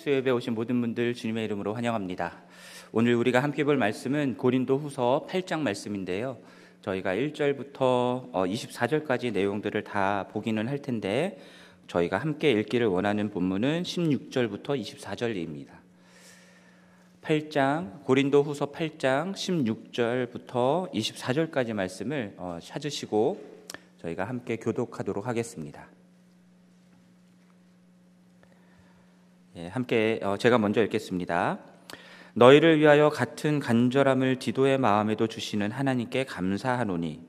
수요예배 오신 모든 분들 주님의 이름으로 환영합니다. 오늘 우리가 함께 볼 말씀은 고린도 후서 8장 말씀인데요. 저희가 1절부터 24절까지 어, 내용들을 다 보기는 할 텐데 저희가 함께 읽기를 원하는 본문은 16절부터 24절입니다. 8장 고린도 후서 8장 16절부터 24절까지 말씀을 어, 찾으시고 저희가 함께 교독하도록 하겠습니다. 함께 어, 제가 먼저 읽겠습니다. 너희를 위하여 같은 간절함을 디도의 마음에도 주시는 하나님께 감사하노니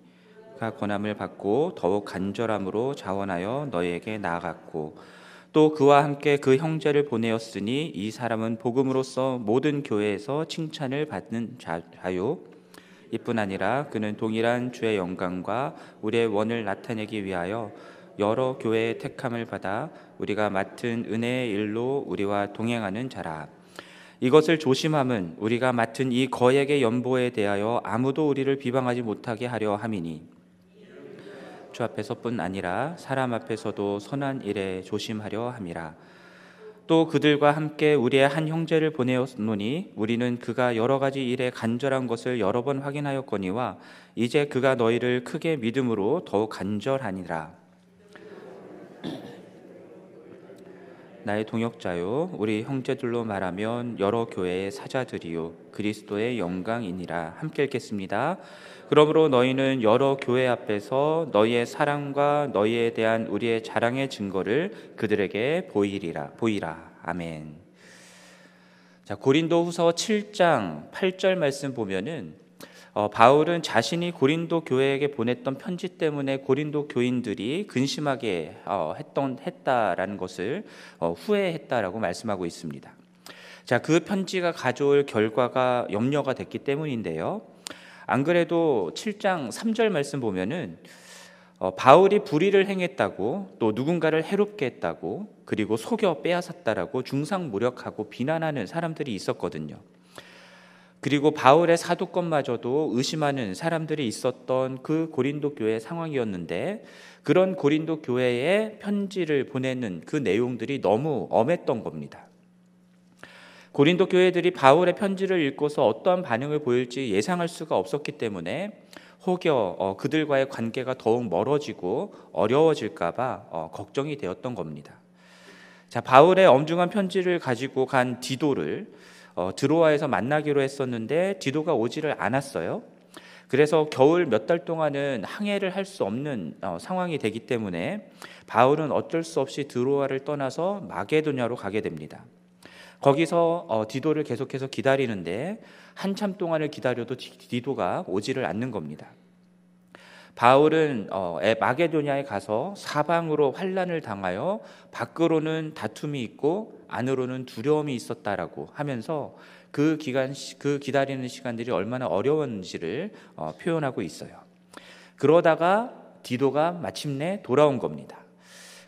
그 권함을 받고 더욱 간절함으로 자원하여 너희에게 나아갔고 또 그와 함께 그 형제를 보내었으니 이 사람은 복음으로서 모든 교회에서 칭찬을 받는 자요 이뿐 아니라 그는 동일한 주의 영광과 우리의 원을 나타내기 위하여 여러 교회의 택함을 받아 우리가 맡은 은혜의 일로 우리와 동행하는 자라. 이것을 조심함은 우리가 맡은 이 거액의 연보에 대하여 아무도 우리를 비방하지 못하게 하려 함이니 주 앞에서뿐 아니라 사람 앞에서도 선한 일에 조심하려 함이라. 또 그들과 함께 우리의 한 형제를 보내었노니 우리는 그가 여러 가지 일에 간절한 것을 여러 번 확인하였거니와 이제 그가 너희를 크게 믿음으로 더욱 간절하니라. 나의 동역자요 우리 형제들로 말하면 여러 교회의 사자들이요 그리스도의 영광이니라 함께 읽겠습니다. 그러므로 너희는 여러 교회 앞에서 너희의 사랑과 너희에 대한 우리의 자랑의 증거를 그들에게 보이리라 보이라 아멘. 자 고린도후서 7장 8절 말씀 보면은 어, 바울은 자신이 고린도 교회에게 보냈던 편지 때문에 고린도 교인들이 근심하게 어, 했던 했다라는 것을 어, 후회했다라고 말씀하고 있습니다. 자, 그 편지가 가져올 결과가 염려가 됐기 때문인데요. 안 그래도 7장 3절 말씀 보면은 어, 바울이 불의를 행했다고 또 누군가를 해롭게 했다고 그리고 속여 빼앗았다라고 중상모략하고 비난하는 사람들이 있었거든요. 그리고 바울의 사도권마저도 의심하는 사람들이 있었던 그 고린도 교회 상황이었는데 그런 고린도 교회에 편지를 보내는 그 내용들이 너무 엄했던 겁니다. 고린도 교회들이 바울의 편지를 읽고서 어떠한 반응을 보일지 예상할 수가 없었기 때문에 혹여 어, 그들과의 관계가 더욱 멀어지고 어려워질까봐 어, 걱정이 되었던 겁니다. 자, 바울의 엄중한 편지를 가지고 간 디도를 어, 드로아에서 만나기로 했었는데 디도가 오지를 않았어요. 그래서 겨울 몇 달 동안은 항해를 할 수 없는 어, 상황이 되기 때문에 바울은 어쩔 수 없이 드로아를 떠나서 마게도냐로 가게 됩니다. 거기서 어, 디도를 계속해서 기다리는데 한참 동안을 기다려도 디도가 오지를 않는 겁니다. 바울은 어, 마게도냐에 가서 사방으로 환란을 당하여 밖으로는 다툼이 있고 안으로는 두려움이 있었다라고 하면서 그 기간 그 기다리는 시간들이 얼마나 어려웠는지를 어, 표현하고 있어요. 그러다가 디도가 마침내 돌아온 겁니다.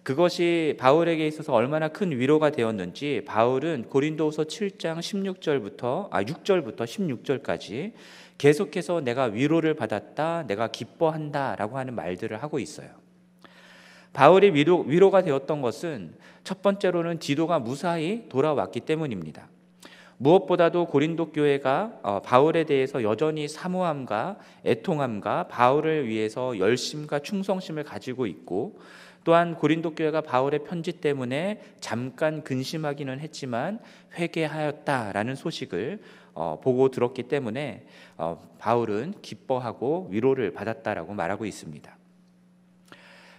그것이 바울에게 있어서 얼마나 큰 위로가 되었는지 바울은 고린도후서 7장 16절부터 아 6절부터 16절까지 계속해서 내가 위로를 받았다, 내가 기뻐한다 라고 하는 말들을 하고 있어요. 바울이 위로, 위로가 되었던 것은 첫 번째로는 디도가 무사히 돌아왔기 때문입니다. 무엇보다도 고린도 교회가 어, 바울에 대해서 여전히 사모함과 애통함과 바울을 위해서 열심과 충성심을 가지고 있고 또한 고린도 교회가 바울의 편지 때문에 잠깐 근심하기는 했지만 회개하였다라는 소식을 어, 보고 들었기 때문에 어, 바울은 기뻐하고 위로를 받았다라고 말하고 있습니다.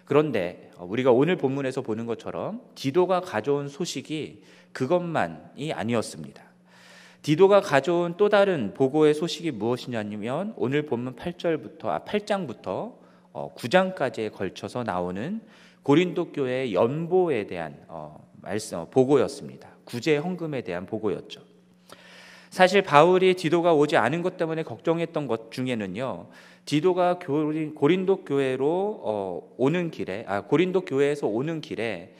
그런데 우리가 오늘 본문에서 보는 것처럼 디도가 가져온 소식이 그것만이 아니었습니다. 디도가 가져온 또 다른 보고의 소식이 무엇이냐면 오늘 본문 8절부터 아 8장부터 9장까지에 걸쳐서 나오는 고린도 교회의 연보에 대한 말씀 보고였습니다. 구제 헌금에 대한 보고였죠. 사실 바울이 디도가 오지 않은 것 때문에 걱정했던 것 중에는요. 디도가 고린도 교회로 어, 오는 길에 아, 고린도 교회에서 오는 길에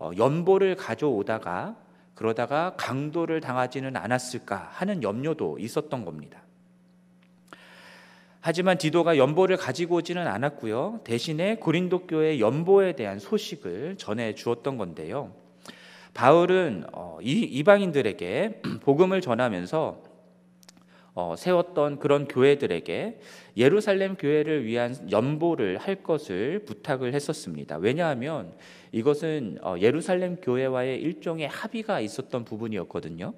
어, 연보를 가져오다가 그러다가 강도를 당하지는 않았을까 하는 염려도 있었던 겁니다. 하지만 디도가 연보를 가지고 오지는 않았고요. 대신에 고린도 교회 연보에 대한 소식을 전해 주었던 건데요. 바울은 어, 이 이방인들에게 복음을 전하면서 어, 세웠던 그런 교회들에게 예루살렘 교회를 위한 연보를 할 것을 부탁을 했었습니다. 왜냐하면 이것은 어, 예루살렘 교회와의 일종의 합의가 있었던 부분이었거든요.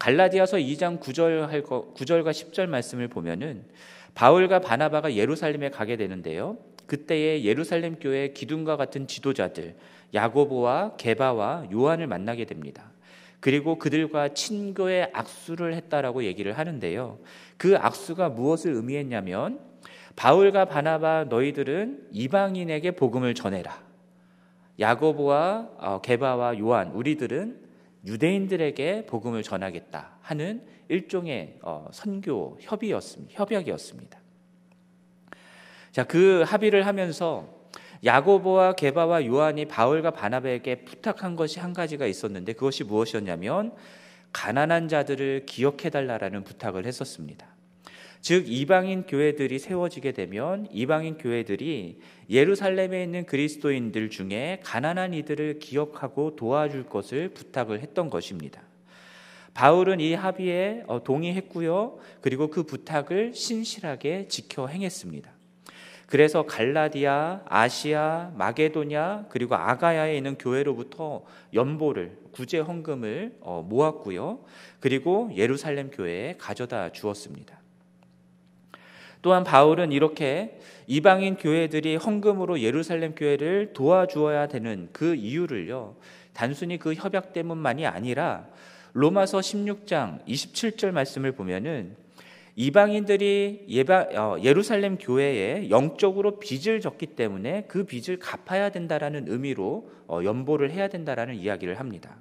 갈라디아서 2장 9절 9절과 10절 말씀을 보면은 바울과 바나바가 예루살렘에 가게 되는데요. 그때에 예루살렘 교회 기둥과 같은 지도자들 야고보와 게바와 요한을 만나게 됩니다. 그리고 그들과 친교의 악수를 했다라고 얘기를 하는데요. 그 악수가 무엇을 의미했냐면 바울과 바나바 너희들은 이방인에게 복음을 전해라. 야고보와 어, 게바와 요한 우리들은 유대인들에게 복음을 전하겠다 하는 일종의 어, 선교 협의였습니다. 협약이었습니다. 자, 그 합의를 하면서 야고보와 게바와 요한이 바울과 바나바에게 부탁한 것이 한 가지가 있었는데 그것이 무엇이었냐면 가난한 자들을 기억해 달라라는 부탁을 했었습니다. 즉 이방인 교회들이 세워지게 되면 이방인 교회들이 예루살렘에 있는 그리스도인들 중에 가난한 이들을 기억하고 도와줄 것을 부탁을 했던 것입니다. 바울은 이 합의에 어, 동의했고요. 그리고 그 부탁을 신실하게 지켜 행했습니다. 그래서 갈라디아, 아시아, 마게도냐 그리고 아가야에 있는 교회로부터 연보를 구제 헌금을 어, 모았고요. 그리고 예루살렘 교회에 가져다 주었습니다. 또한 바울은 이렇게 이방인 교회들이 헌금으로 예루살렘 교회를 도와주어야 되는 그 이유를요. 단순히 그 협약 때문만이 아니라 로마서 16장 27절 말씀을 보면은 이방인들이 예바, 어, 예루살렘 교회에 영적으로 빚을 졌기 때문에 그 빚을 갚아야 된다라는 의미로 어, 연보를 해야 된다라는 이야기를 합니다.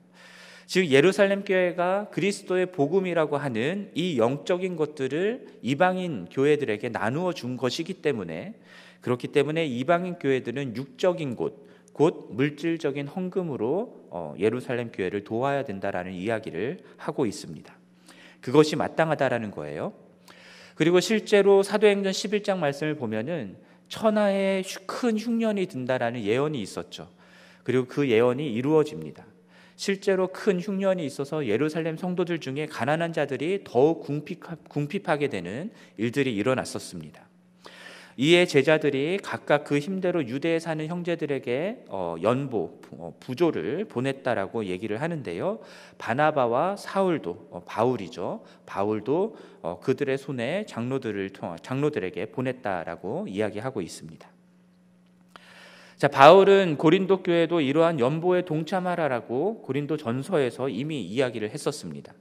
즉 예루살렘 교회가 그리스도의 복음이라고 하는 이 영적인 것들을 이방인 교회들에게 나누어 준 것이기 때문에 그렇기 때문에 이방인 교회들은 육적인 곳, 곧 물질적인 헌금으로 어, 예루살렘 교회를 도와야 된다라는 이야기를 하고 있습니다. 그것이 마땅하다라는 거예요. 그리고 실제로 사도행전 11장 말씀을 보면은 천하에 큰 흉년이 든다라는 예언이 있었죠. 그리고 그 예언이 이루어집니다. 실제로 큰 흉년이 있어서 예루살렘 성도들 중에 가난한 자들이 더욱 궁핍하게 되는 일들이 일어났었습니다. 이에 제자들이 각각 그 힘대로 유대에 사는 형제들에게 어, 연보 어, 부조를 보냈다라고 얘기를 하는데요. 바나바와 사울도 어, 바울이죠. 바울도 그들의 손에 장로들을 통한 장로들에게 보냈다라고 이야기하고 있습니다. 자, 바울은 고린도 교회도 이러한 연보에 동참하라라고 고린도 전서에서 이미 이야기를 했었습니다.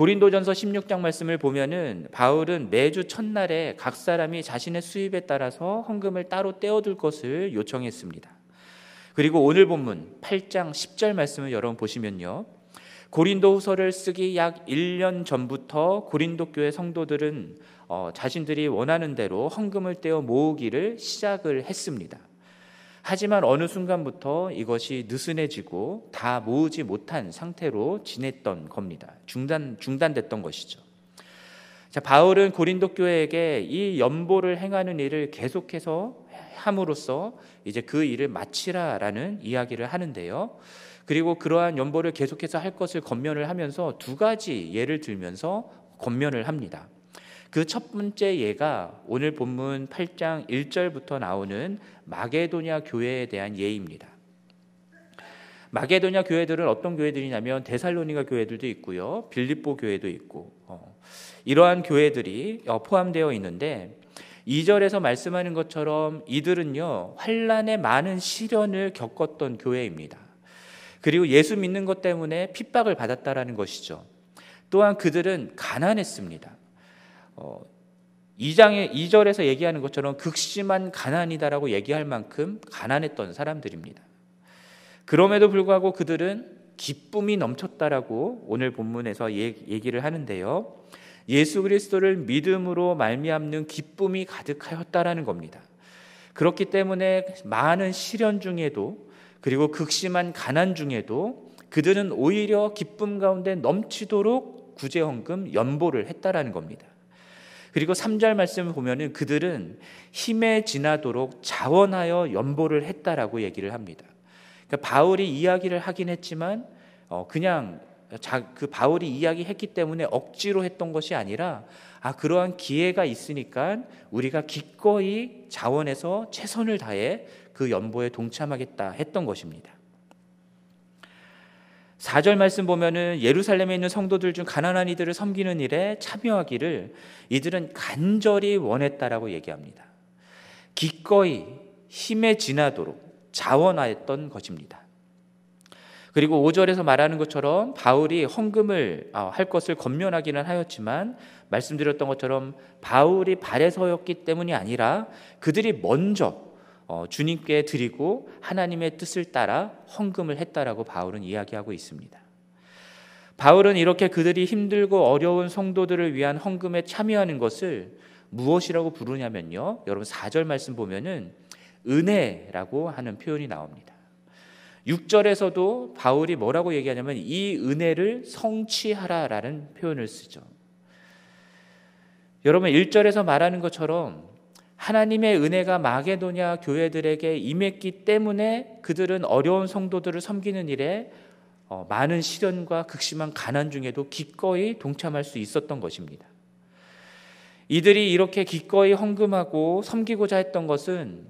고린도전서 16장 말씀을 보면은 바울은 매주 첫날에 각 사람이 자신의 수입에 따라서 헌금을 따로 떼어둘 것을 요청했습니다. 그리고 오늘 본문 8장 10절 말씀을 여러분 보시면요. 고린도 후서를 쓰기 약 1년 전부터 고린도 교회 성도들은 어, 자신들이 원하는 대로 헌금을 떼어 모으기를 시작을 했습니다. 하지만 어느 순간부터 이것이 느슨해지고 다 모으지 못한 상태로 지냈던 겁니다. 중단 중단됐던 것이죠. 자, 바울은 고린도 교회에게 이 연보를 행하는 일을 계속해서 함으로써 이제 그 일을 마치라라는 이야기를 하는데요. 그리고 그러한 연보를 계속해서 할 것을 권면을 하면서 두 가지 예를 들면서 권면을 합니다. 그 첫 번째 예가 오늘 본문 8장 1절부터 나오는 마게도냐 교회에 대한 예입니다. 마게도냐 교회들은 어떤 교회들이냐면 데살로니가 교회들도 있고요. 빌립보 교회도 있고 어, 이러한 교회들이 어, 포함되어 있는데 2절에서 말씀하는 것처럼 이들은요. 환란의 많은 시련을 겪었던 교회입니다. 그리고 예수 믿는 것 때문에 핍박을 받았다라는 것이죠. 또한 그들은 가난했습니다. 어, 2장의 2절에서 얘기하는 것처럼 극심한 가난이다라고 얘기할 만큼 가난했던 사람들입니다. 그럼에도 불구하고 그들은 기쁨이 넘쳤다라고 오늘 본문에서 얘기를 하는데요. 예수 그리스도를 믿음으로 말미암는 기쁨이 가득하였다라는 겁니다. 그렇기 때문에 많은 시련 중에도 그리고 극심한 가난 중에도 그들은 오히려 기쁨 가운데 넘치도록 구제헌금 연보를 했다라는 겁니다. 그리고 3절 말씀을 보면은 그들은 힘에 지나도록 자원하여 연보를 했다라고 얘기를 합니다. 그러니까 바울이 이야기를 하긴 했지만 어, 그냥 자, 그 바울이 이야기했기 때문에 억지로 했던 것이 아니라 아 그러한 기회가 있으니까 우리가 기꺼이 자원해서 최선을 다해 그 연보에 동참하겠다 했던 것입니다. 4절 말씀 보면은 예루살렘에 있는 성도들 중 가난한 이들을 섬기는 일에 참여하기를 이들은 간절히 원했다라고 얘기합니다. 기꺼이 힘에 지나도록 자원하였던 것입니다. 그리고 5절에서 말하는 것처럼 바울이 헌금을 어, 할 것을 권면하기는 하였지만 말씀드렸던 것처럼 바울이 발에 서였기 때문이 아니라 그들이 먼저 어, 주님께 드리고 하나님의 뜻을 따라 헌금을 했다라고 바울은 이야기하고 있습니다. 바울은 이렇게 그들이 힘들고 어려운 성도들을 위한 헌금에 참여하는 것을 무엇이라고 부르냐면요. 여러분 4절 말씀 보면은 은혜라고 하는 표현이 나옵니다. 6절에서도 바울이 뭐라고 얘기하냐면 이 은혜를 성취하라라는 표현을 쓰죠. 여러분 1절에서 말하는 것처럼 하나님의 은혜가 마게도냐 교회들에게 임했기 때문에 그들은 어려운 성도들을 섬기는 일에 어, 많은 시련과 극심한 가난 중에도 기꺼이 동참할 수 있었던 것입니다. 이들이 이렇게 기꺼이 헌금하고 섬기고자 했던 것은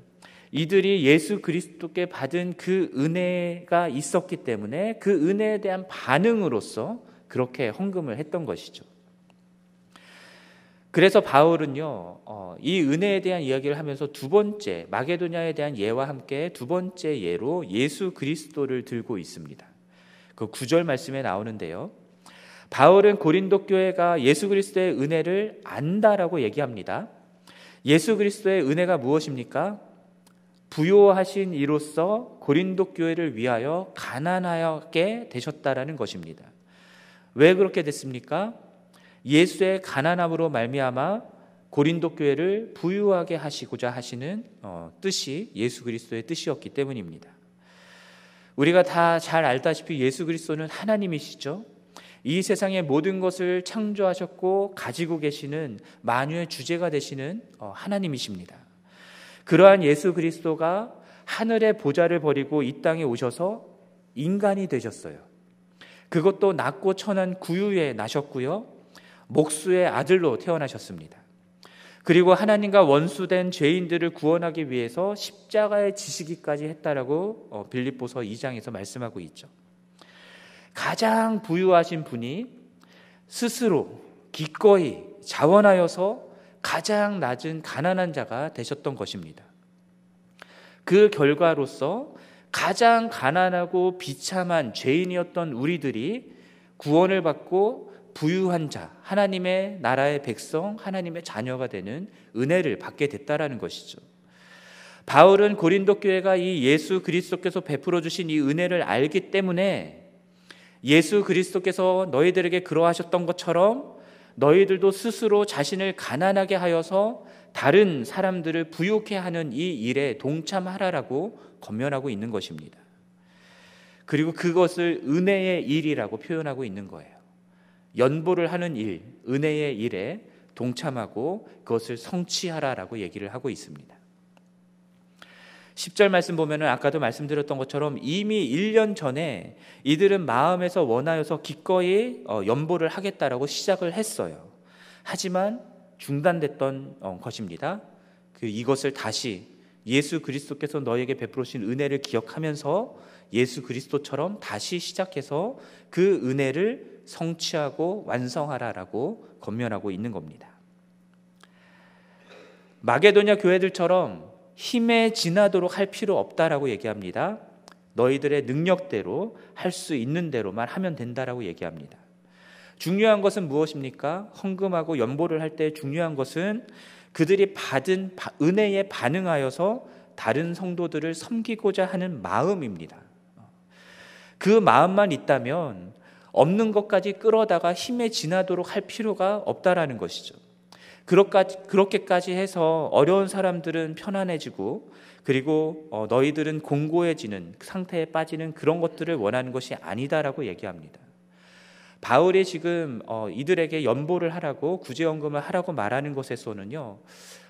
이들이 예수 그리스도께 받은 그 은혜가 있었기 때문에 그 은혜에 대한 반응으로서 그렇게 헌금을 했던 것이죠. 그래서 바울은요, 어, 이 은혜에 대한 이야기를 하면서 두 번째, 마게도냐에 대한 예와 함께 두 번째 예로 예수 그리스도를 들고 있습니다. 그 구절 말씀에 나오는데요. 바울은 고린도 교회가 예수 그리스도의 은혜를 안다라고 얘기합니다. 예수 그리스도의 은혜가 무엇입니까? 부요하신 이로써 고린도 교회를 위하여 가난하게 되셨다라는 것입니다. 왜 그렇게 됐습니까? 예수의 가난함으로 말미암아 고린도 교회를 부유하게 하시고자 하시는 어, 뜻이 예수 그리스도의 뜻이었기 때문입니다. 우리가 다 잘 알다시피 예수 그리스도는 하나님이시죠. 이 세상의 모든 것을 창조하셨고 가지고 계시는 만유의 주제가 되시는 어, 하나님이십니다. 그러한 예수 그리스도가 하늘의 보좌를 버리고 이 땅에 오셔서 인간이 되셨어요. 그것도 낮고 천한 구유에 나셨고요. 목수의 아들로 태어나셨습니다. 그리고 하나님과 원수된 죄인들을 구원하기 위해서 십자가의 지시기까지 했다라고 어, 빌립보서 2장에서 말씀하고 있죠. 가장 부유하신 분이 스스로 기꺼이 자원하여서 가장 낮은 가난한 자가 되셨던 것입니다. 그 결과로서 가장 가난하고 비참한 죄인이었던 우리들이 구원을 받고 부유한 자, 하나님의 나라의 백성, 하나님의 자녀가 되는 은혜를 받게 됐다라는 것이죠. 바울은 고린도 교회가 이 예수 그리스도께서 베풀어 주신 이 은혜를 알기 때문에 예수 그리스도께서 너희들에게 그러하셨던 것처럼 너희들도 스스로 자신을 가난하게 하여서 다른 사람들을 부유케 하는 이 일에 동참하라라고 권면하고 있는 것입니다. 그리고 그것을 은혜의 일이라고 표현하고 있는 거예요. 연보를 하는 일, 은혜의 일에 동참하고 그것을 성취하라라고 얘기를 하고 있습니다. 10절 말씀 보면은 아까도 말씀드렸던 것처럼 이미 1년 전에 이들은 마음에서 원하여서 기꺼이 어, 연보를 하겠다라고 시작을 했어요. 하지만 중단됐던 어, 것입니다. 그 이것을 다시 예수 그리스도께서 너에게 베풀으신 은혜를 기억하면서 예수 그리스도처럼 다시 시작해서 그 은혜를 성취하고 완성하라라고 권면하고 있는 겁니다. 마게도냐 교회들처럼 힘에 지나도록 할 필요 없다라고 얘기합니다. 너희들의 능력대로 할 수 있는 대로만 하면 된다라고 얘기합니다. 중요한 것은 무엇입니까? 헌금하고 연보를 할 때 중요한 것은 그들이 받은 은혜에 반응하여서 다른 성도들을 섬기고자 하는 마음입니다. 그 마음만 있다면 없는 것까지 끌어다가 힘에 지나도록 할 필요가 없다라는 것이죠. 그렇게까지 해서 어려운 사람들은 편안해지고 그리고 어, 너희들은 공고해지는 상태에 빠지는 그런 것들을 원하는 것이 아니다라고 얘기합니다. 바울이 지금 어, 이들에게 연보를 하라고 구제연금을 하라고 말하는 것에서는요.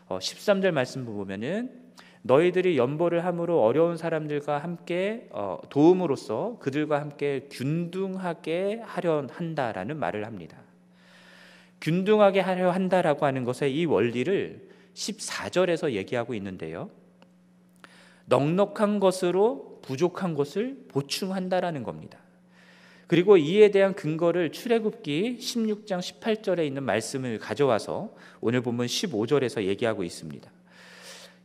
13절 어, 말씀 보면은 너희들이 연보를 함으로 어려운 사람들과 함께 어, 도움으로써 그들과 함께 균등하게 하려 한다라는 말을 합니다. 균등하게 하려 한다라고 하는 것의 이 원리를 14절에서 얘기하고 있는데요. 넉넉한 것으로 부족한 것을 보충한다라는 겁니다. 그리고 이에 대한 근거를 출애굽기 16장 18절에 있는 말씀을 가져와서 오늘 본문 15절에서 얘기하고 있습니다.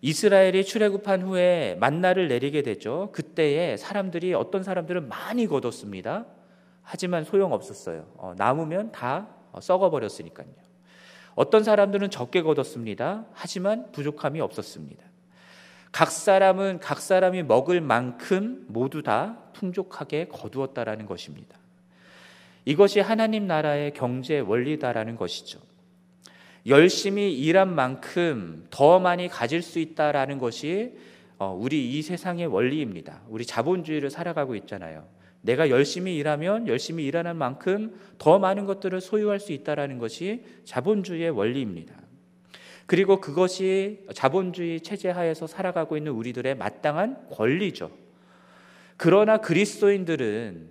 이스라엘이 출애굽한 후에 만나를 내리게 되죠. 그때에 사람들이 어떤 사람들은 많이 거뒀습니다. 하지만 소용 없었어요. 어, 남으면 다 썩어 버렸으니까요. 어떤 사람들은 적게 거뒀습니다. 하지만 부족함이 없었습니다. 각 사람은 각 사람이 먹을 만큼 모두 다 풍족하게 거두었다라는 것입니다. 이것이 하나님 나라의 경제 원리다라는 것이죠. 열심히 일한 만큼 더 많이 가질 수 있다라는 것이 어, 우리 이 세상의 원리입니다. 우리 자본주의를 살아가고 있잖아요. 내가 열심히 일하면 열심히 일하는 만큼 더 많은 것들을 소유할 수 있다라는 것이 자본주의의 원리입니다. 그리고 그것이 자본주의 체제 하에서 살아가고 있는 우리들의 마땅한 권리죠. 그러나 그리스도인들은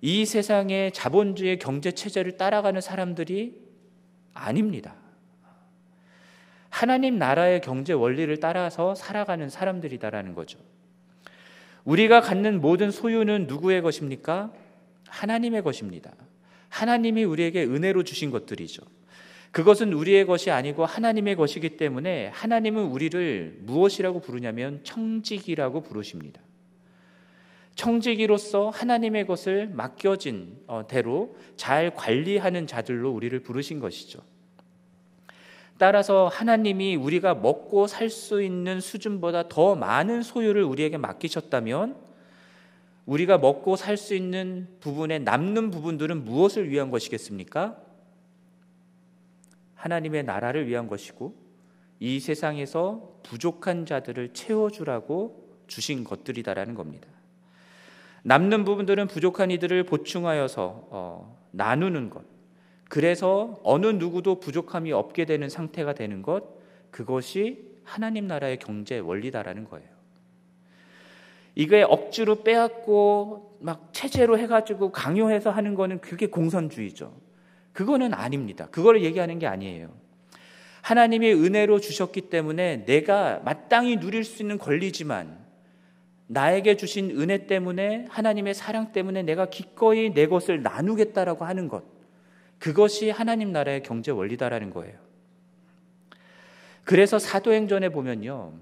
이 세상의 자본주의 경제 체제를 따라가는 사람들이 아닙니다. 하나님 나라의 경제 원리를 따라서 살아가는 사람들이다라는 거죠. 우리가 갖는 모든 소유는 누구의 것입니까? 하나님의 것입니다. 하나님이 우리에게 은혜로 주신 것들이죠. 그것은 우리의 것이 아니고 하나님의 것이기 때문에 하나님은 우리를 무엇이라고 부르냐면 청지기라고 부르십니다. 청지기로서 하나님의 것을 맡겨진 어, 대로 잘 관리하는 자들로 우리를 부르신 것이죠. 따라서 하나님이 우리가 먹고 살 수 있는 수준보다 더 많은 소유를 우리에게 맡기셨다면 우리가 먹고 살 수 있는 부분에 남는 부분들은 무엇을 위한 것이겠습니까? 하나님의 나라를 위한 것이고 이 세상에서 부족한 자들을 채워주라고 주신 것들이다라는 겁니다. 남는 부분들은 부족한 이들을 보충하여서 어, 나누는 것. 그래서 어느 누구도 부족함이 없게 되는 상태가 되는 것. 그것이 하나님 나라의 경제 원리다라는 거예요. 이게 억지로 빼앗고 막 체제로 해가지고 강요해서 하는 거는 그게 공산주의죠. 그거는 아닙니다. 그걸 얘기하는 게 아니에요. 하나님이 은혜로 주셨기 때문에 내가 마땅히 누릴 수 있는 권리지만 나에게 주신 은혜 때문에 하나님의 사랑 때문에 내가 기꺼이 내 것을 나누겠다라고 하는 것. 그것이 하나님 나라의 경제 원리다라는 거예요. 그래서 사도행전에 보면요.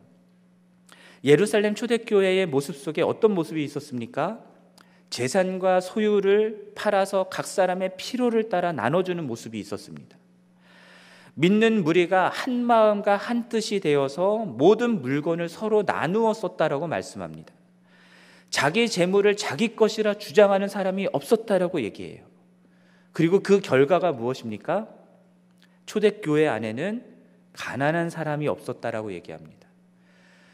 예루살렘 초대교회의 모습 속에 어떤 모습이 있었습니까? 재산과 소유를 팔아서 각 사람의 필요를 따라 나눠주는 모습이 있었습니다. 믿는 무리가 한 마음과 한 뜻이 되어서 모든 물건을 서로 나누어 썼다라고 말씀합니다. 자기 재물을 자기 것이라 주장하는 사람이 없었다라고 얘기해요. 그리고 그 결과가 무엇입니까? 초대교회 안에는 가난한 사람이 없었다라고 얘기합니다.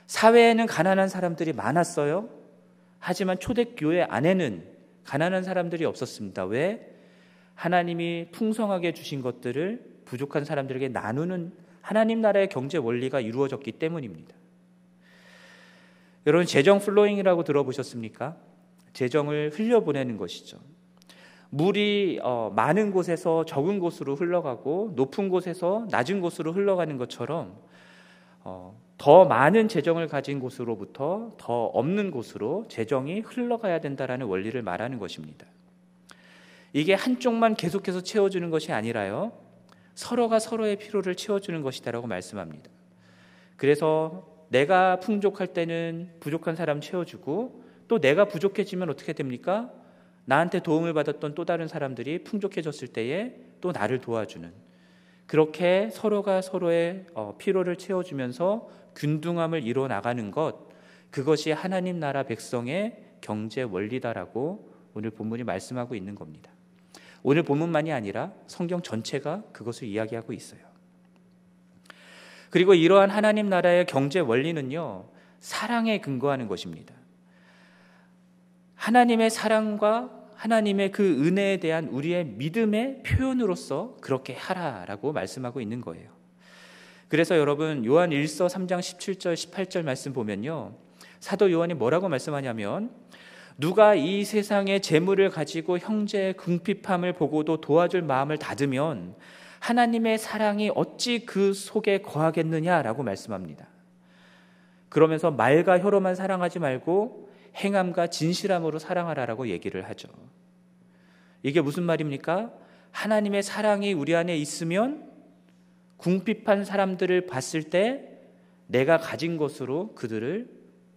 사회에는 가난한 사람들이 많았어요. 하지만 초대교회 안에는 가난한 사람들이 없었습니다. 왜? 하나님이 풍성하게 주신 것들을 부족한 사람들에게 나누는 하나님 나라의 경제 원리가 이루어졌기 때문입니다. 여러분 재정 플로잉이라고 들어보셨습니까? 재정을 흘려보내는 것이죠. 물이 어, 많은 곳에서 적은 곳으로 흘러가고 높은 곳에서 낮은 곳으로 흘러가는 것처럼 어, 더 많은 재정을 가진 곳으로부터 더 없는 곳으로 재정이 흘러가야 된다라는 원리를 말하는 것입니다. 이게 한쪽만 계속해서 채워주는 것이 아니라요. 서로가 서로의 필요를 채워주는 것이다라고 말씀합니다. 그래서 내가 풍족할 때는 부족한 사람 채워주고 또 내가 부족해지면 어떻게 됩니까? 나한테 도움을 받았던 또 다른 사람들이 풍족해졌을 때에 또 나를 도와주는 그렇게 서로가 서로의 어, 필요를 채워주면서 균등함을 이뤄 나가는 것 그것이 하나님 나라 백성의 경제 원리다라고 오늘 본문이 말씀하고 있는 겁니다. 오늘 본문만이 아니라 성경 전체가 그것을 이야기하고 있어요. 그리고 이러한 하나님 나라의 경제 원리는요, 사랑에 근거하는 것입니다. 하나님의 사랑과 하나님의 그 은혜에 대한 우리의 믿음의 표현으로서 그렇게 하라라고 말씀하고 있는 거예요. 그래서 여러분 요한 1서 3장 17절 18절 말씀 보면요. 사도 요한이 뭐라고 말씀하냐면 누가 이 세상의 재물을 가지고 형제의 궁핍함을 보고도 도와줄 마음을 닫으면 하나님의 사랑이 어찌 그 속에 거하겠느냐라고 말씀합니다. 그러면서 말과 혀로만 사랑하지 말고 행함과 진실함으로 사랑하라라고 얘기를 하죠. 이게 무슨 말입니까? 하나님의 사랑이 우리 안에 있으면 궁핍한 사람들을 봤을 때 내가 가진 것으로 그들을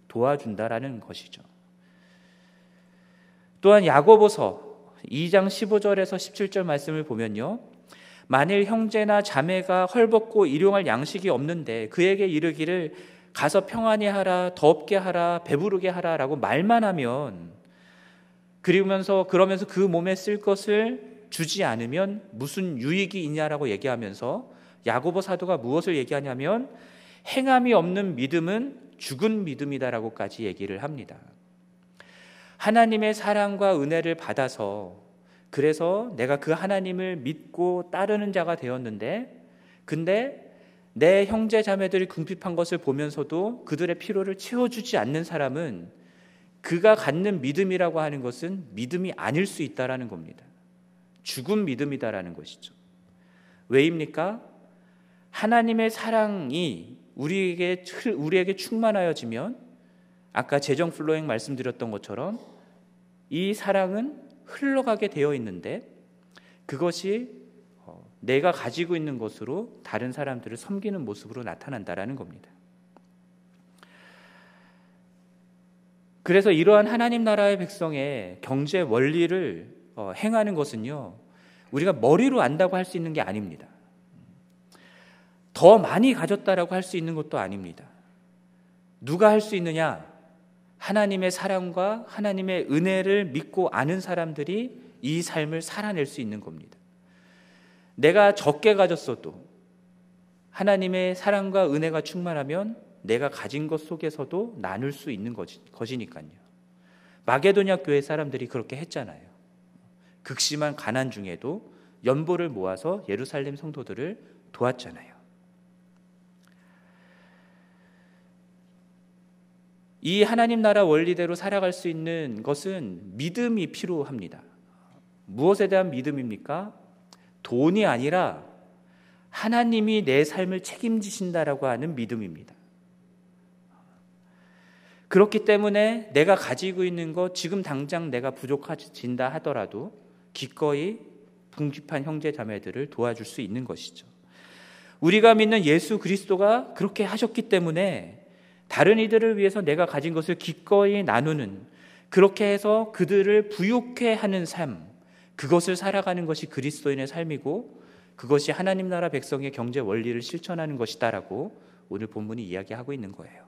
도와준다라는 것이죠. 또한 야고보서 2장 15절에서 17절 말씀을 보면요. 만일 형제나 자매가 헐벗고 일용할 양식이 없는데 그에게 이르기를 가서 평안히 하라, 덥게 하라, 배부르게 하라라고 말만 하면 그리면서 그러면서 그 몸에 쓸 것을 주지 않으면 무슨 유익이 있냐라고 얘기하면서 야고보 사도가 무엇을 얘기하냐면 행함이 없는 믿음은 죽은 믿음이다라고까지 얘기를 합니다. 하나님의 사랑과 은혜를 받아서 그래서 내가 그 하나님을 믿고 따르는 자가 되었는데 근데 내 형제 자매들이 궁핍한 것을 보면서도 그들의 필요를 채워주지 않는 사람은 그가 갖는 믿음이라고 하는 것은 믿음이 아닐 수 있다라는 겁니다. 죽은 믿음이다라는 것이죠. 왜입니까? 하나님의 사랑이 우리에게 우리에게 충만하여지면 아까 재정 플로잉 말씀드렸던 것처럼 이 사랑은 흘러가게 되어 있는데 그것이 어, 내가 가지고 있는 것으로 다른 사람들을 섬기는 모습으로 나타난다라는 겁니다. 그래서 이러한 하나님 나라의 백성의 경제 원리를 어, 행하는 것은요, 우리가 머리로 안다고 할 수 있는 게 아닙니다. 더 많이 가졌다라고 할 수 있는 것도 아닙니다. 누가 할 수 있느냐? 하나님의 사랑과 하나님의 은혜를 믿고 아는 사람들이 이 삶을 살아낼 수 있는 겁니다. 내가 적게 가졌어도 하나님의 사랑과 은혜가 충만하면 내가 가진 것 속에서도 나눌 수 있는 것이니까요. 마게도냐 교회 사람들이 그렇게 했잖아요. 극심한 가난 중에도 연보를 모아서 예루살렘 성도들을 도왔잖아요. 이 하나님 나라 원리대로 살아갈 수 있는 것은 믿음이 필요합니다. 무엇에 대한 믿음입니까? 돈이 아니라 하나님이 내 삶을 책임지신다라고 하는 믿음입니다. 그렇기 때문에 내가 가지고 있는 것 지금 당장 내가 부족해진다 하더라도 기꺼이 궁핍한 형제 자매들을 도와줄 수 있는 것이죠. 우리가 믿는 예수 그리스도가 그렇게 하셨기 때문에 다른 이들을 위해서 내가 가진 것을 기꺼이 나누는 그렇게 해서 그들을 부유케 하는 삶 그것을 살아가는 것이 그리스도인의 삶이고 그것이 하나님 나라 백성의 경제 원리를 실천하는 것이다라고 오늘 본문이 이야기하고 있는 거예요.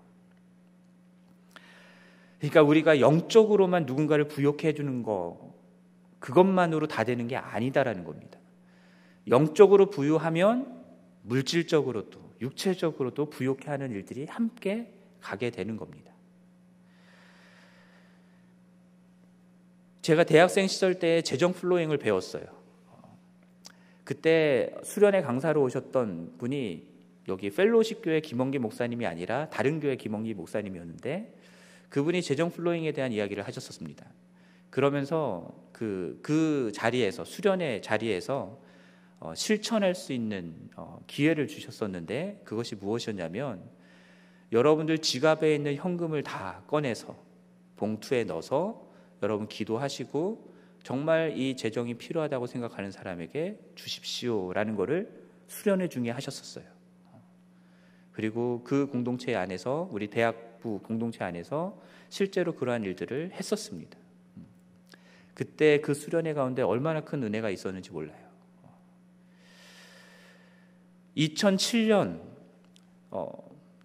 그러니까 우리가 영적으로만 누군가를 부욕해 주는 거 그것만으로 다 되는 게 아니다라는 겁니다. 영적으로 부유하면 물질적으로도 육체적으로도 부욕해 하는 일들이 함께 가게 되는 겁니다. 제가 대학생 시절 때 재정 플로잉을 배웠어요. 그때 수련회 강사로 오셨던 분이 여기 펠로십 교회 김원기 목사님이 아니라 다른 교회 김원기 목사님이었는데 그분이 재정 플로잉에 대한 이야기를 하셨었습니다. 그러면서 그, 그 자리에서 수련회 자리에서 어, 실천할 수 있는 어, 기회를 주셨었는데 그것이 무엇이었냐면 여러분들 지갑에 있는 현금을 다 꺼내서 봉투에 넣어서 여러분 기도하시고 정말 이 재정이 필요하다고 생각하는 사람에게 주십시오라는 것을 수련회 중에 하셨었어요. 그리고 그 공동체 안에서 우리 대학부 공동체 안에서 실제로 그러한 일들을 했었습니다. 그때 그 수련회 가운데 얼마나 큰 은혜가 있었는지 몰라요. 2007년 어,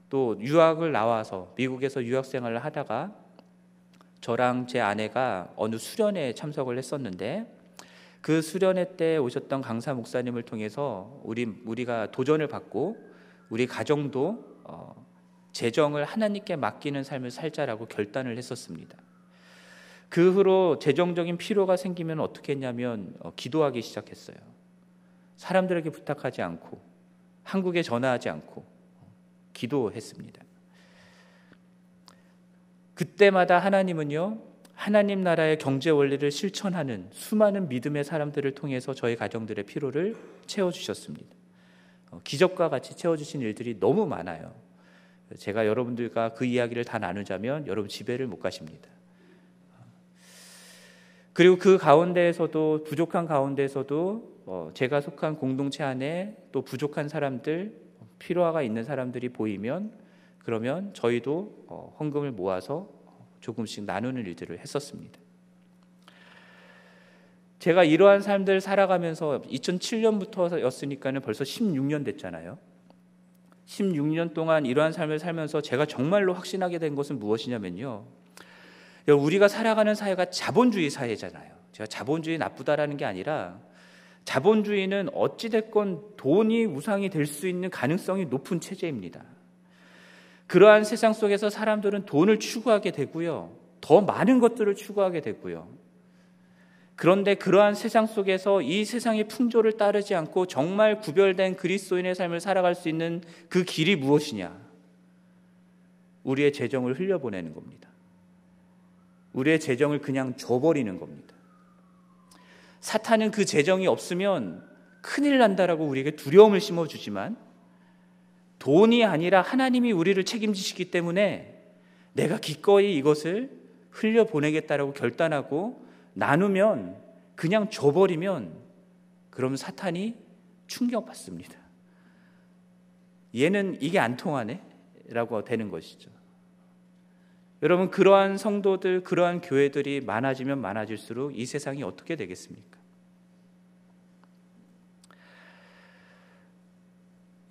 또 유학을 나와서 미국에서 유학 생활을 하다가 저랑 제 아내가 어느 수련회에 참석을 했었는데 그 수련회 때 오셨던 강사 목사님을 통해서 우리 우리가 도전을 받고 우리 가정도 어, 재정을 하나님께 맡기는 삶을 살자라고 결단을 했었습니다. 그 후로 재정적인 필요가 생기면 어떻게 했냐면 어, 기도하기 시작했어요. 사람들에게 부탁하지 않고 한국에 전화하지 않고 기도했습니다. 그때마다 하나님은요, 하나님 나라의 경제 원리를 실천하는 수많은 믿음의 사람들을 통해서 저희 가정들의 필요를 채워주셨습니다. 어, 기적과 같이 채워주신 일들이 너무 많아요. 제가 여러분들과 그 이야기를 다 나누자면 여러분 집에를 못 가십니다. 그리고 그 가운데에서도 부족한 가운데서도 어, 제가 속한 공동체 안에 또 부족한 사람들 필요가 있는 사람들이 보이면 그러면 저희도 어, 헌금을 모아서 조금씩 나누는 일들을 했었습니다. 제가 이러한 삶들 살아가면서 2007년부터였으니까는 벌써 16년 됐잖아요. 16년 동안 이러한 삶을 살면서 제가 정말로 확신하게 된 것은 무엇이냐면요. 우리가 살아가는 사회가 자본주의 사회잖아요. 제가 자본주의 나쁘다라는 게 아니라 자본주의는 어찌됐건 돈이 우상이 될 수 있는 가능성이 높은 체제입니다. 그러한 세상 속에서 사람들은 돈을 추구하게 되고요. 더 많은 것들을 추구하게 되고요. 그런데 그러한 세상 속에서 이 세상의 풍조를 따르지 않고 정말 구별된 그리스도인의 삶을 살아갈 수 있는 그 길이 무엇이냐? 우리의 재정을 흘려보내는 겁니다. 우리의 재정을 그냥 줘버리는 겁니다. 사탄은 그 재정이 없으면 큰일 난다라고 우리에게 두려움을 심어주지만 돈이 아니라 하나님이 우리를 책임지시기 때문에 내가 기꺼이 이것을 흘려보내겠다라고 결단하고 나누면 그냥 줘버리면 그럼 사탄이 충격받습니다. 얘는 이게 안 통하네? 라고 되는 것이죠. 여러분, 그러한 성도들, 그러한 교회들이 많아지면 많아질수록 이 세상이 어떻게 되겠습니까?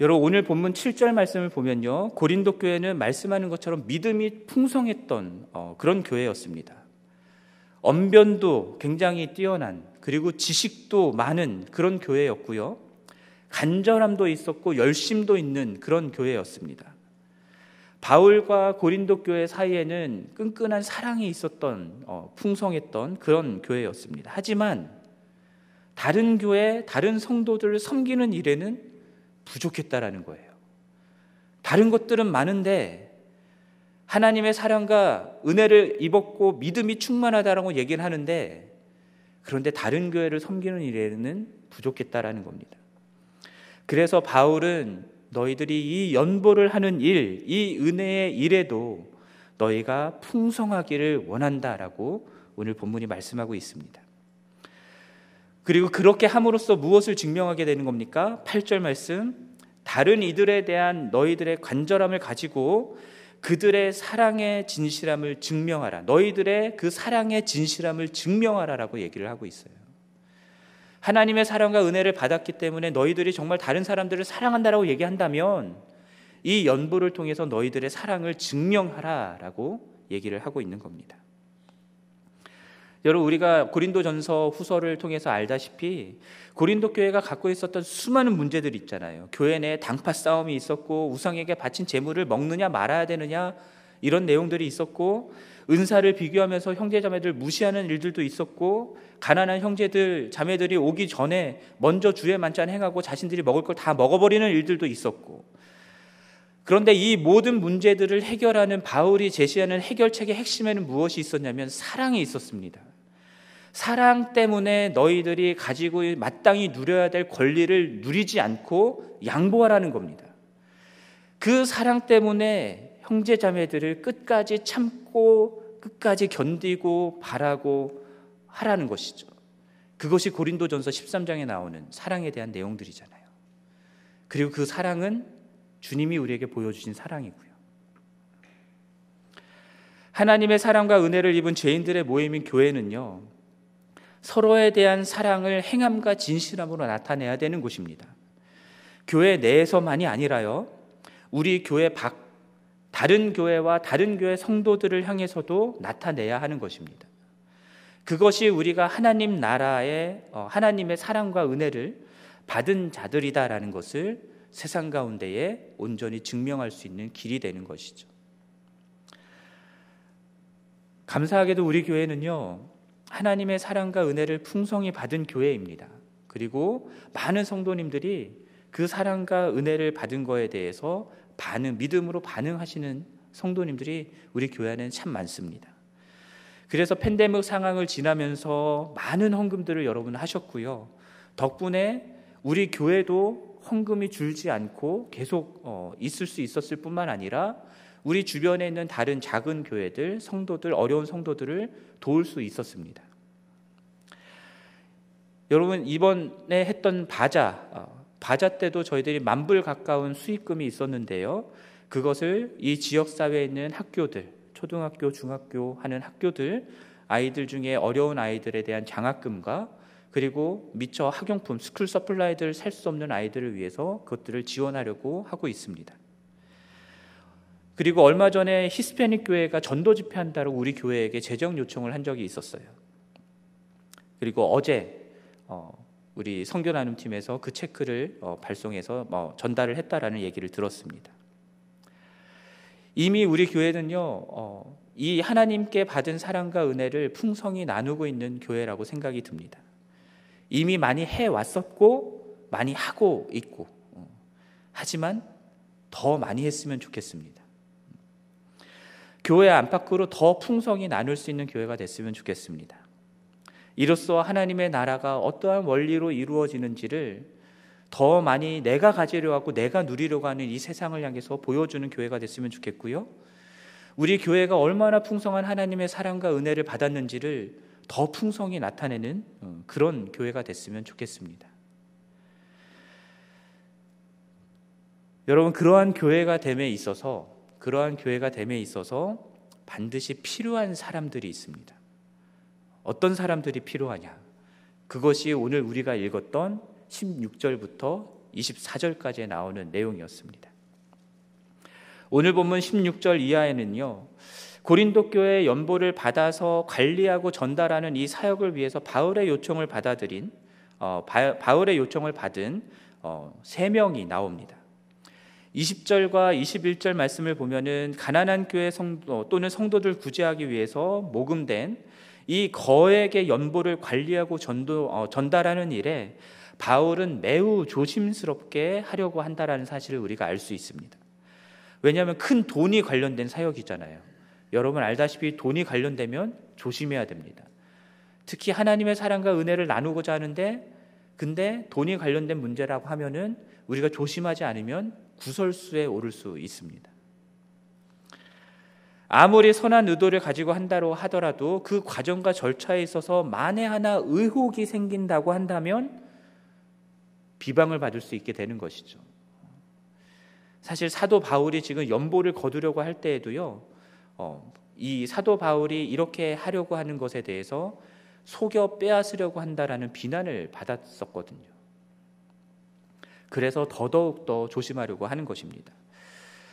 여러분 오늘 본문 7절 말씀을 보면요. 고린도 교회는 말씀하는 것처럼 믿음이 풍성했던 어, 그런 교회였습니다. 언변도 굉장히 뛰어난 그리고 지식도 많은 그런 교회였고요. 간절함도 있었고 열심도 있는 그런 교회였습니다. 바울과 고린도 교회 사이에는 끈끈한 사랑이 있었던 어, 풍성했던 그런 교회였습니다. 하지만 다른 교회, 다른 성도들을 섬기는 일에는 부족했다라는 거예요. 다른 것들은 많은데 하나님의 사랑과 은혜를 입었고 믿음이 충만하다라고 얘기를 하는데 그런데 다른 교회를 섬기는 일에는 부족했다라는 겁니다. 그래서 바울은 너희들이 이 연보를 하는 일, 이 은혜의 일에도 너희가 풍성하기를 원한다라고 오늘 본문이 말씀하고 있습니다. 그리고 그렇게 함으로써 무엇을 증명하게 되는 겁니까? 8절 말씀. 다른 이들에 대한 너희들의 간절함을 가지고 그들의 사랑의 진실함을 증명하라. 너희들의 그 사랑의 진실함을 증명하라라고 얘기를 하고 있어요. 하나님의 사랑과 은혜를 받았기 때문에 너희들이 정말 다른 사람들을 사랑한다라고 얘기한다면 이 연보를 통해서 너희들의 사랑을 증명하라라고 얘기를 하고 있는 겁니다. 여러분 우리가 고린도전서 후서를 통해서 알다시피 고린도 교회가 갖고 있었던 수많은 문제들이 있잖아요. 교회 내에 당파 싸움이 있었고 우상에게 바친 재물을 먹느냐 말아야 되느냐 이런 내용들이 있었고 은사를 비교하면서 형제 자매들 무시하는 일들도 있었고 가난한 형제들 자매들이 오기 전에 먼저 주의 만찬 행하고 자신들이 먹을 걸 다 먹어버리는 일들도 있었고 그런데 이 모든 문제들을 해결하는 바울이 제시하는 해결책의 핵심에는 무엇이 있었냐면 사랑이 있었습니다. 사랑 때문에 너희들이 가지고 마땅히 누려야 될 권리를 누리지 않고 양보하라는 겁니다. 그 사랑 때문에 형제 자매들을 끝까지 참고 끝까지 견디고 바라고 하라는 것이죠. 그것이 고린도전서 13장에 나오는 사랑에 대한 내용들이잖아요. 그리고 그 사랑은 주님이 우리에게 보여주신 사랑이고요. 하나님의 사랑과 은혜를 입은 죄인들의 모임인 교회는요, 서로에 대한 사랑을 행함과 진실함으로 나타내야 되는 곳입니다. 교회 내에서만이 아니라요. 우리 교회 밖 다른 교회와 다른 교회 성도들을 향해서도 나타내야 하는 것입니다. 그것이 우리가 하나님 나라의 어, 하나님의 사랑과 은혜를 받은 자들이다라는 것을 세상 가운데에 온전히 증명할 수 있는 길이 되는 것이죠. 감사하게도 우리 교회는요, 하나님의 사랑과 은혜를 풍성히 받은 교회입니다. 그리고 많은 성도님들이 그 사랑과 은혜를 받은 거에 대해서 반응, 믿음으로 반응하시는 성도님들이 우리 교회 안에는 참 많습니다. 그래서 팬데믹 상황을 지나면서 많은 헌금들을 여러분 하셨고요. 덕분에 우리 교회도 헌금이 줄지 않고 계속 어, 있을 수 있었을 뿐만 아니라 우리 주변에 있는 다른 작은 교회들, 성도들, 어려운 성도들을 도울 수 있었습니다. 여러분 이번에 했던 바자 어, 바자 때도 저희들이 만불 가까운 수익금이 있었는데요. 그것을 이 지역 사회에 있는 학교들, 초등학교, 중학교 하는 학교들 아이들 중에 어려운 아이들에 대한 장학금과 그리고 미처 학용품, school supply들을 살수 없는 아이들을 위해서 그것들을 지원하려고 하고 있습니다. 그리고 얼마 전에 히스패닉 교회가 전도 집회한다고 우리 교회에게 재정 요청을 한 적이 있었어요. 그리고 어제 어, 우리 선교 나눔 팀에서 그 check를 어, 발송해서 뭐 전달을 했다라는 얘기를 들었습니다. 이미 우리 교회는요, 어, 이 하나님께 받은 사랑과 은혜를 풍성히 나누고 있는 교회라고 생각이 듭니다. 이미 많이 해 왔었고, 많이 하고 있고, 어, 하지만 더 많이 했으면 좋겠습니다. 교회 안팎으로 더 풍성히 나눌 수 있는 교회가 됐으면 좋겠습니다. 이로써 하나님의 나라가 어떠한 원리로 이루어지는지를 더 많이 내가 가지려 하고 내가 누리려고 하는 이 세상을 향해서 보여주는 교회가 됐으면 좋겠고요. 우리 교회가 얼마나 풍성한 하나님의 사랑과 은혜를 받았는지를 더 풍성히 나타내는 어, 그런 교회가 됐으면 좋겠습니다. 여러분 그러한 교회가 됨에 있어서 그러한 교회가 됨에 있어서 반드시 필요한 사람들이 있습니다. 어떤 사람들이 필요하냐? 그것이 오늘 우리가 읽었던 16절부터 24절까지 나오는 내용이었습니다. 오늘 본문 16절 이하에는요. 고린도 교회 연보를 받아서 관리하고 전달하는 이 사역을 위해서 바울의 요청을 받아들인 어, 바 울의 요청을 받은 어, 세 명이 나옵니다. 20절과 21절 말씀을 보면은 가난한 교회 성도 또는 성도들 구제하기 위해서 모금된 이 거액의 연보를 관리하고 전도, 어, 전달하는 일에 바울은 매우 조심스럽게 하려고 한다라는 사실을 우리가 알 수 있습니다. 왜냐하면 큰 돈이 관련된 사역이잖아요. 여러분 알다시피 돈이 관련되면 조심해야 됩니다. 특히 하나님의 사랑과 은혜를 나누고자 하는데 근데 돈이 관련된 문제라고 하면은 우리가 조심하지 않으면 구설수에 오를 수 있습니다. 아무리 선한 의도를 가지고 한다고 하더라도 그 과정과 절차에 있어서 만에 하나 의혹이 생긴다고 한다면 비방을 받을 수 있게 되는 것이죠. 사실 사도 바울이 지금 연보를 거두려고 할 때에도요, 어, 이 사도 바울이 이렇게 하려고 하는 것에 대해서 속여 빼앗으려고 한다라는 비난을 받았었거든요. 그래서 더더욱 더 조심하려고 하는 것입니다.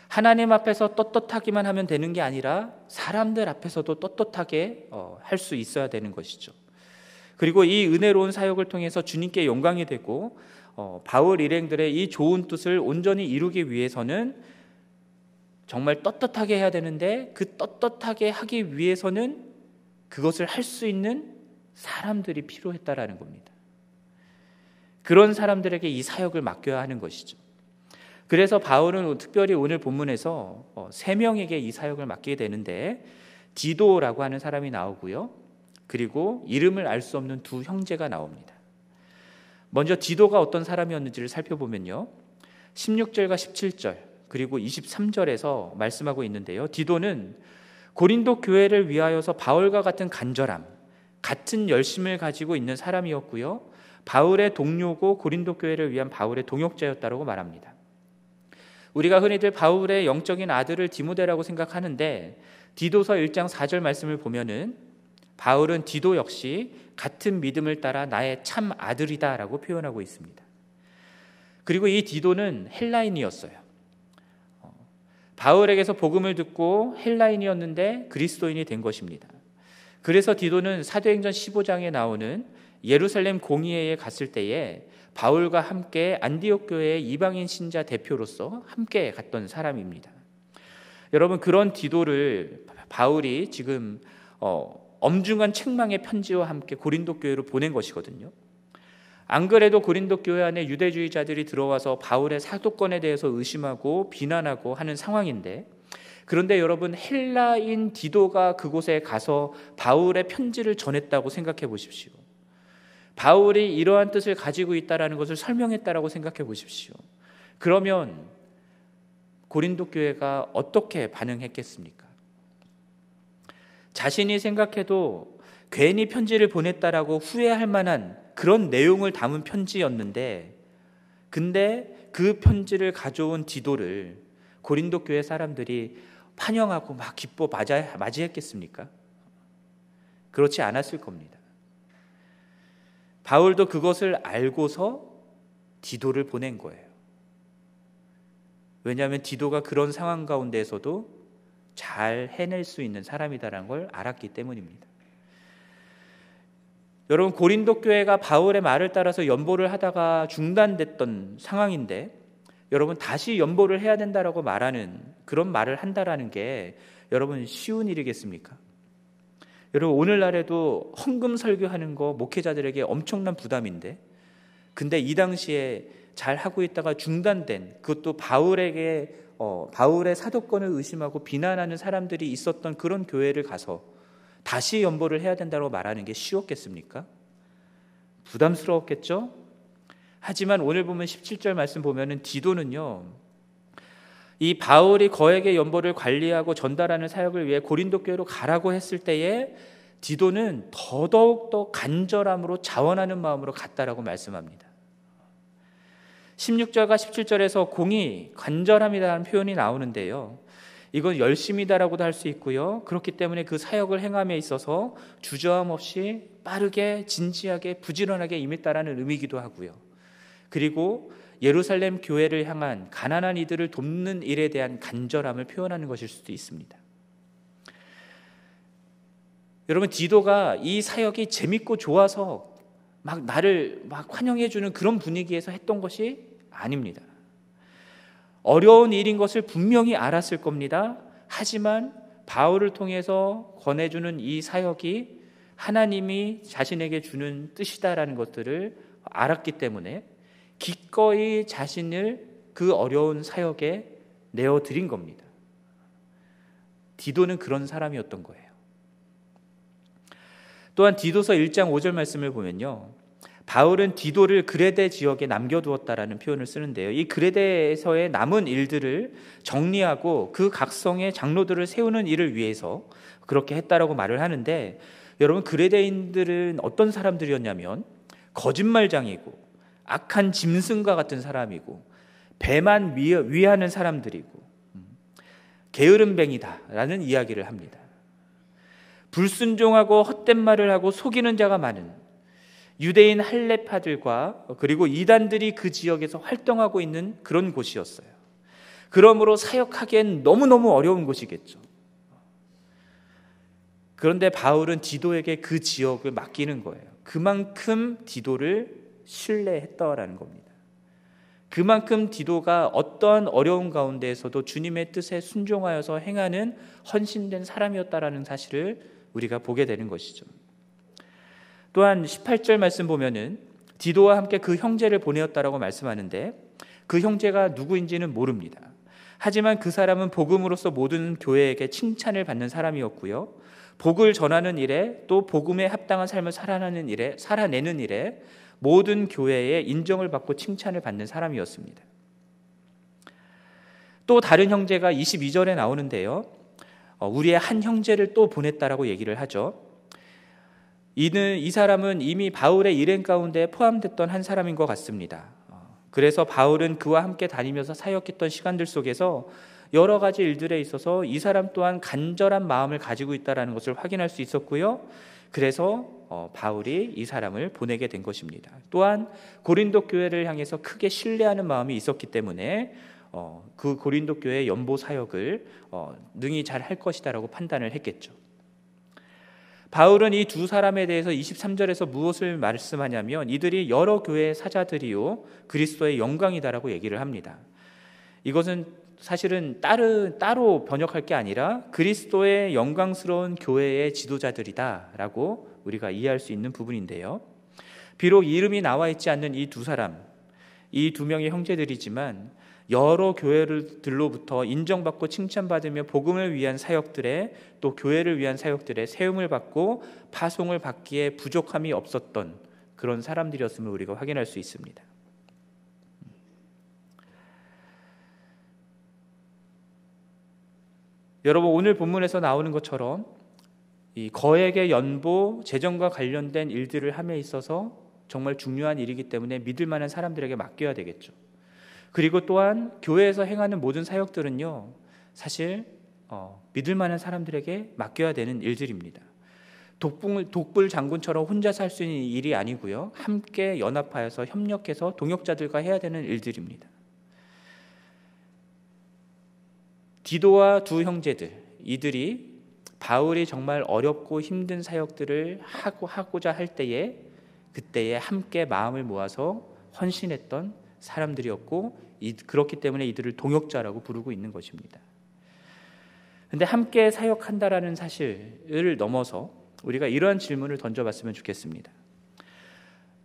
하나님 앞에서 떳떳하기만 하면 되는 게 아니라 사람들 앞에서도 떳떳하게 어, 할수 있어야 되는 것이죠. 그리고 이 은혜로운 사역을 통해서 주님께 영광이 되고 어, 바울 일행들의 이 좋은 뜻을 온전히 이루기 위해서는 정말 떳떳하게 해야 되는데 그 떳떳하게 하기 위해서는 그것을 할 수 있는 사람들이 필요했다라는 겁니다. 그런 사람들에게 이 사역을 맡겨야 하는 것이죠. 그래서 바울은 특별히 오늘 본문에서 어, 세 명에게 이 사역을 맡기게 되는데 디도라고 하는 사람이 나오고요. 그리고 이름을 알 수 없는 두 형제가 나옵니다. 먼저 디도가 어떤 사람이었는지를 살펴보면요. 16절과 17절 그리고 23절에서 말씀하고 있는데요. 디도는 고린도 교회를 위하여서 바울과 같은 간절함, 같은 열심을 가지고 있는 사람이었고요. 바울의 동료고 고린도 교회를 위한 바울의 동역자였다고 말합니다. 우리가 흔히들 바울의 영적인 아들을 디모데라고 생각하는데 디도서 1장 4절 말씀을 보면은 바울은 디도 역시 같은 믿음을 따라 나의 참 아들이다라고 표현하고 있습니다. 그리고 이 디도는 헬라인이었어요. 어, 바울에게서 복음을 듣고 헬라인이었는데 그리스도인이 된 것입니다. 그래서 디도는 사도행전 15장에 나오는 예루살렘 공의회에 갔을 때에 바울과 함께 안디옥 교회의 이방인 신자 대표로서 함께 갔던 사람입니다. 여러분 그런 디도를 바울이 지금 어, 엄중한 책망의 편지와 함께 고린도 교회로 보낸 것이거든요. 안 그래도 고린도 교회 안에 유대주의자들이 들어와서 바울의 사도권에 대해서 의심하고 비난하고 하는 상황인데 그런데 여러분 헬라인 디도가 그곳에 가서 바울의 편지를 전했다고 생각해 보십시오. 바울이 이러한 뜻을 가지고 있다라는 것을 설명했다라고 생각해 보십시오. 그러면 고린도 교회가 어떻게 반응했겠습니까? 자신이 생각해도 괜히 편지를 보냈다라고 후회할 만한 그런 내용을 담은 편지였는데 근데 그 편지를 가져온 디도를 고린도 교회 사람들이 환영하고 막 기뻐 맞이했겠습니까? 그렇지 않았을 겁니다. 바울도 그것을 알고서 디도를 보낸 거예요. 왜냐하면 디도가 그런 상황 가운데에서도 잘 해낼 수 있는 사람이다라는 걸 알았기 때문입니다. 여러분 고린도 교회가 바울의 말을 따라서 연보를 하다가 중단됐던 상황인데 여러분 다시 연보를 해야 된다라고 말하는 그런 말을 한다라는 게 여러분 쉬운 일이겠습니까? 여러분 오늘날에도 헌금 설교하는 거 목회자들에게 엄청난 부담인데 근데 이 당시에 잘 하고 있다가 중단된 그것도 바울에게 어, 바울의 사도권을 의심하고 비난하는 사람들이 있었던 그런 교회를 가서 다시 연보를 해야 된다고 말하는 게 쉬웠겠습니까? 부담스러웠겠죠? 하지만 오늘 보면 17절 말씀 보면은 디도는요. 이 바울이 거액의 연보를 관리하고 전달하는 사역을 위해 고린도 교회로 가라고 했을 때에 디도는 더더욱 더 간절함으로 자원하는 마음으로 갔다라고 말씀합니다. 16절과 17절에서 공이 간절함이라는 표현이 나오는데요. 이건 열심이다라고도 할 수 있고요. 그렇기 때문에 그 사역을 행함에 있어서 주저함 없이 빠르게 진지하게 부지런하게 임했다라는 의미이기도 하고요. 그리고 예루살렘 교회를 향한 가난한 이들을 돕는 일에 대한 간절함을 표현하는 것일 수도 있습니다. 여러분 디도가 이 사역이 재밌고 좋아서 막 나를 막 환영해 주는 그런 분위기에서 했던 것이 아닙니다. 어려운 일인 것을 분명히 알았을 겁니다. 하지만 바울을 통해서 권해 주는 이 사역이 하나님이 자신에게 주는 뜻이다라는 것들을 알았기 때문에 기꺼이 자신을 그 어려운 사역에 내어 드린 겁니다. 디도는 그런 사람이었던 거예요. 또한 디도서 1장 5절 말씀을 보면요. 바울은 디도를 그레데 지역에 남겨두었다라는 표현을 쓰는데요. 이 그레데에서의 남은 일들을 정리하고 그 각성의 장로들을 세우는 일을 위해서 그렇게 했다라고 말을 하는데 여러분 그레데인들은 어떤 사람들이었냐면 거짓말장이고 악한 짐승과 같은 사람이고 배만 위하는 사람들이고 음, 게으름뱅이다라는 이야기를 합니다. 불순종하고 헛된 말을 하고 속이는 자가 많은 유대인 할레파들과 그리고 이단들이 그 지역에서 활동하고 있는 그런 곳이었어요. 그러므로 사역하기엔 너무너무 어려운 곳이겠죠. 그런데 바울은 디도에게 그 지역을 맡기는 거예요. 그만큼 디도를 신뢰했다라는 겁니다. 그만큼 디도가 어떠한 어려운 가운데에서도 주님의 뜻에 순종하여서 행하는 헌신된 사람이었다라는 사실을 우리가 보게 되는 것이죠. 또한 18절 말씀 보면은 디도와 함께 그 형제를 보내었다라고 말씀하는데 그 형제가 누구인지는 모릅니다. 하지만 그 사람은 복음으로서 모든 교회에게 칭찬을 받는 사람이었고요. 복을 전하는 일에 또 복음에 합당한 삶을 살아내는 일에 살아내는 일에 모든 교회의 인정을 받고 칭찬을 받는 사람이었습니다. 또 다른 형제가 22절에 나오는데요. 어, 우리의 한 형제를 또 보냈다라고 얘기를 하죠. 이는 이 사람은 이미 바울의 일행 가운데 포함됐던 한 사람인 것 같습니다. 어, 그래서 바울은 그와 함께 다니면서 사역했던 시간들 속에서 여러 가지 일들에 있어서 이 사람 또한 간절한 마음을 가지고 있다는 것을 확인할 수 있었고요. 그래서 어, 바울이 이 사람을 보내게 된 것입니다. 또한 고린도 교회를 향해서 크게 신뢰하는 마음이 있었기 때문에 어, 그 고린도 교회 연보 사역을 어, 능히 잘 할 것이다라고 판단을 했겠죠. 바울은 이 두 사람에 대해서 23절에서 무엇을 말씀하냐면 이들이 여러 교회의 사자들이요 그리스도의 영광이다라고 얘기를 합니다. 이것은 사실은 따로, 번역할 게 아니라 그리스도의 영광스러운 교회의 지도자들이다라고 우리가 이해할 수 있는 부분인데요. 비록 이름이 나와 있지 않는 이 두 사람, 이 두 명의 형제들이지만 여러 교회들로부터 인정받고 칭찬받으며 복음을 위한 사역들의 또 교회를 위한 사역들의 세움을 받고 파송을 받기에 부족함이 없었던 그런 사람들이었음을 우리가 확인할 수 있습니다. 여러분 오늘 본문에서 나오는 것처럼 이 거액의 연보 재정과 관련된 일들을 함에 있어서 정말 중요한 일이기 때문에 믿을 만한 사람들에게 맡겨야 되겠죠. 그리고 또한 교회에서 행하는 모든 사역들은요, 사실 어, 믿을 만한 사람들에게 맡겨야 되는 일들입니다. 독불, 독불 장군처럼 혼자 살 수 있는 일이 아니고요, 함께 연합하여서 협력해서 동역자들과 해야 되는 일들입니다. 디도와 두 형제들 이들이 바울이 정말 어렵고 힘든 사역들을 하고 하고자 할 때에 그때에 함께 마음을 모아서 헌신했던 사람들이었고 그렇기 때문에 이들을 동역자라고 부르고 있는 것입니다. 근데 함께 사역한다라는 사실을 넘어서 우리가 이러한 질문을 던져봤으면 좋겠습니다.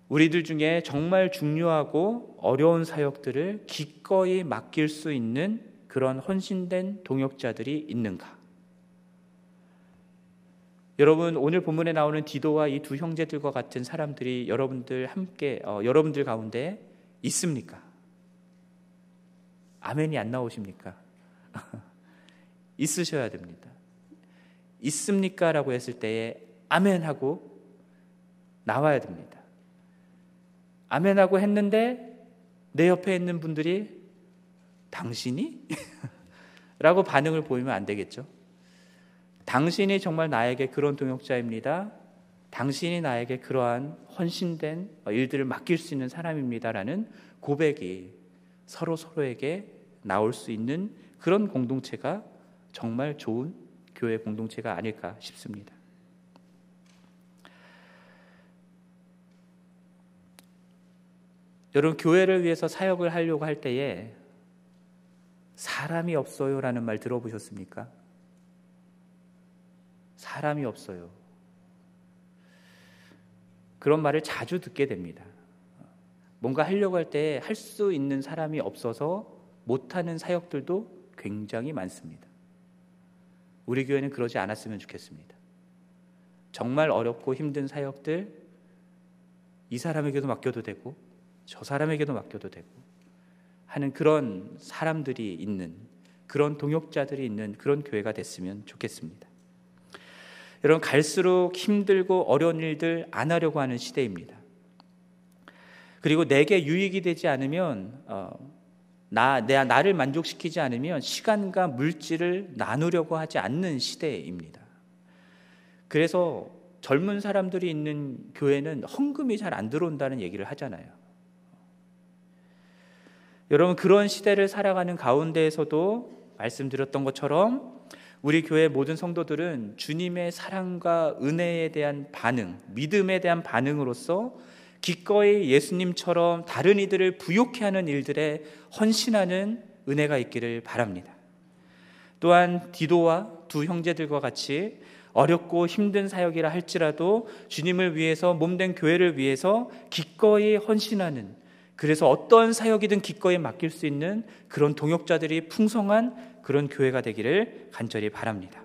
우리들 중에 정말 중요하고 어려운 사역들을 기꺼이 맡길 수 있는 그런 헌신된 동역자들이 있는가? 여러분 오늘 본문에 나오는 디도와 이 두 형제들과 같은 사람들이 여러분들 함께 어, 여러분들 가운데 있습니까? 아멘이 안 나오십니까? 있으셔야 됩니다. 있습니까? 라고 했을 때에 아멘 하고 나와야 됩니다. 아멘 하고 했는데 내 옆에 있는 분들이 당신이? 라고 반응을 보이면 안 되겠죠. 당신이 정말 나에게 그런 동역자입니다. 당신이 나에게 그러한 헌신된 일들을 맡길 수 있는 사람입니다라는 고백이 서로 서로에게 나올 수 있는 그런 공동체가 정말 좋은 교회 공동체가 아닐까 싶습니다. 여러분 교회를 위해서 사역을 하려고 할 때에 사람이 없어요 라는 말 들어보셨습니까? 사람이 없어요. 그런 말을 자주 듣게 됩니다. 뭔가 하려고 할 때 할 수 있는 사람이 없어서 못하는 사역들도 굉장히 많습니다. 우리 교회는 그러지 않았으면 좋겠습니다. 정말 어렵고 힘든 사역들 이 사람에게도 맡겨도 되고 저 사람에게도 맡겨도 되고 하는 그런 사람들이 있는 그런 동역자들이 있는 그런 교회가 됐으면 좋겠습니다. 여러분 갈수록 힘들고 어려운 일들 안 하려고 하는 시대입니다. 그리고 내게 유익이 되지 않으면 어, 나, 내 나를 만족시키지 않으면 시간과 물질을 나누려고 하지 않는 시대입니다. 그래서 젊은 사람들이 있는 교회는 헌금이 잘 안 들어온다는 얘기를 하잖아요. 여러분 그런 시대를 살아가는 가운데에서도 말씀드렸던 것처럼 우리 교회 모든 성도들은 주님의 사랑과 은혜에 대한 반응, 믿음에 대한 반응으로서 기꺼이 예수님처럼 다른 이들을 부욕해 하는 일들에 헌신하는 은혜가 있기를 바랍니다. 또한 디도와 두 형제들과 같이 어렵고 힘든 사역이라 할지라도 주님을 위해서 몸된 교회를 위해서 기꺼이 헌신하는 그래서 어떤 사역이든 기꺼이 맡길 수 있는 그런 동역자들이 풍성한 그런 교회가 되기를 간절히 바랍니다.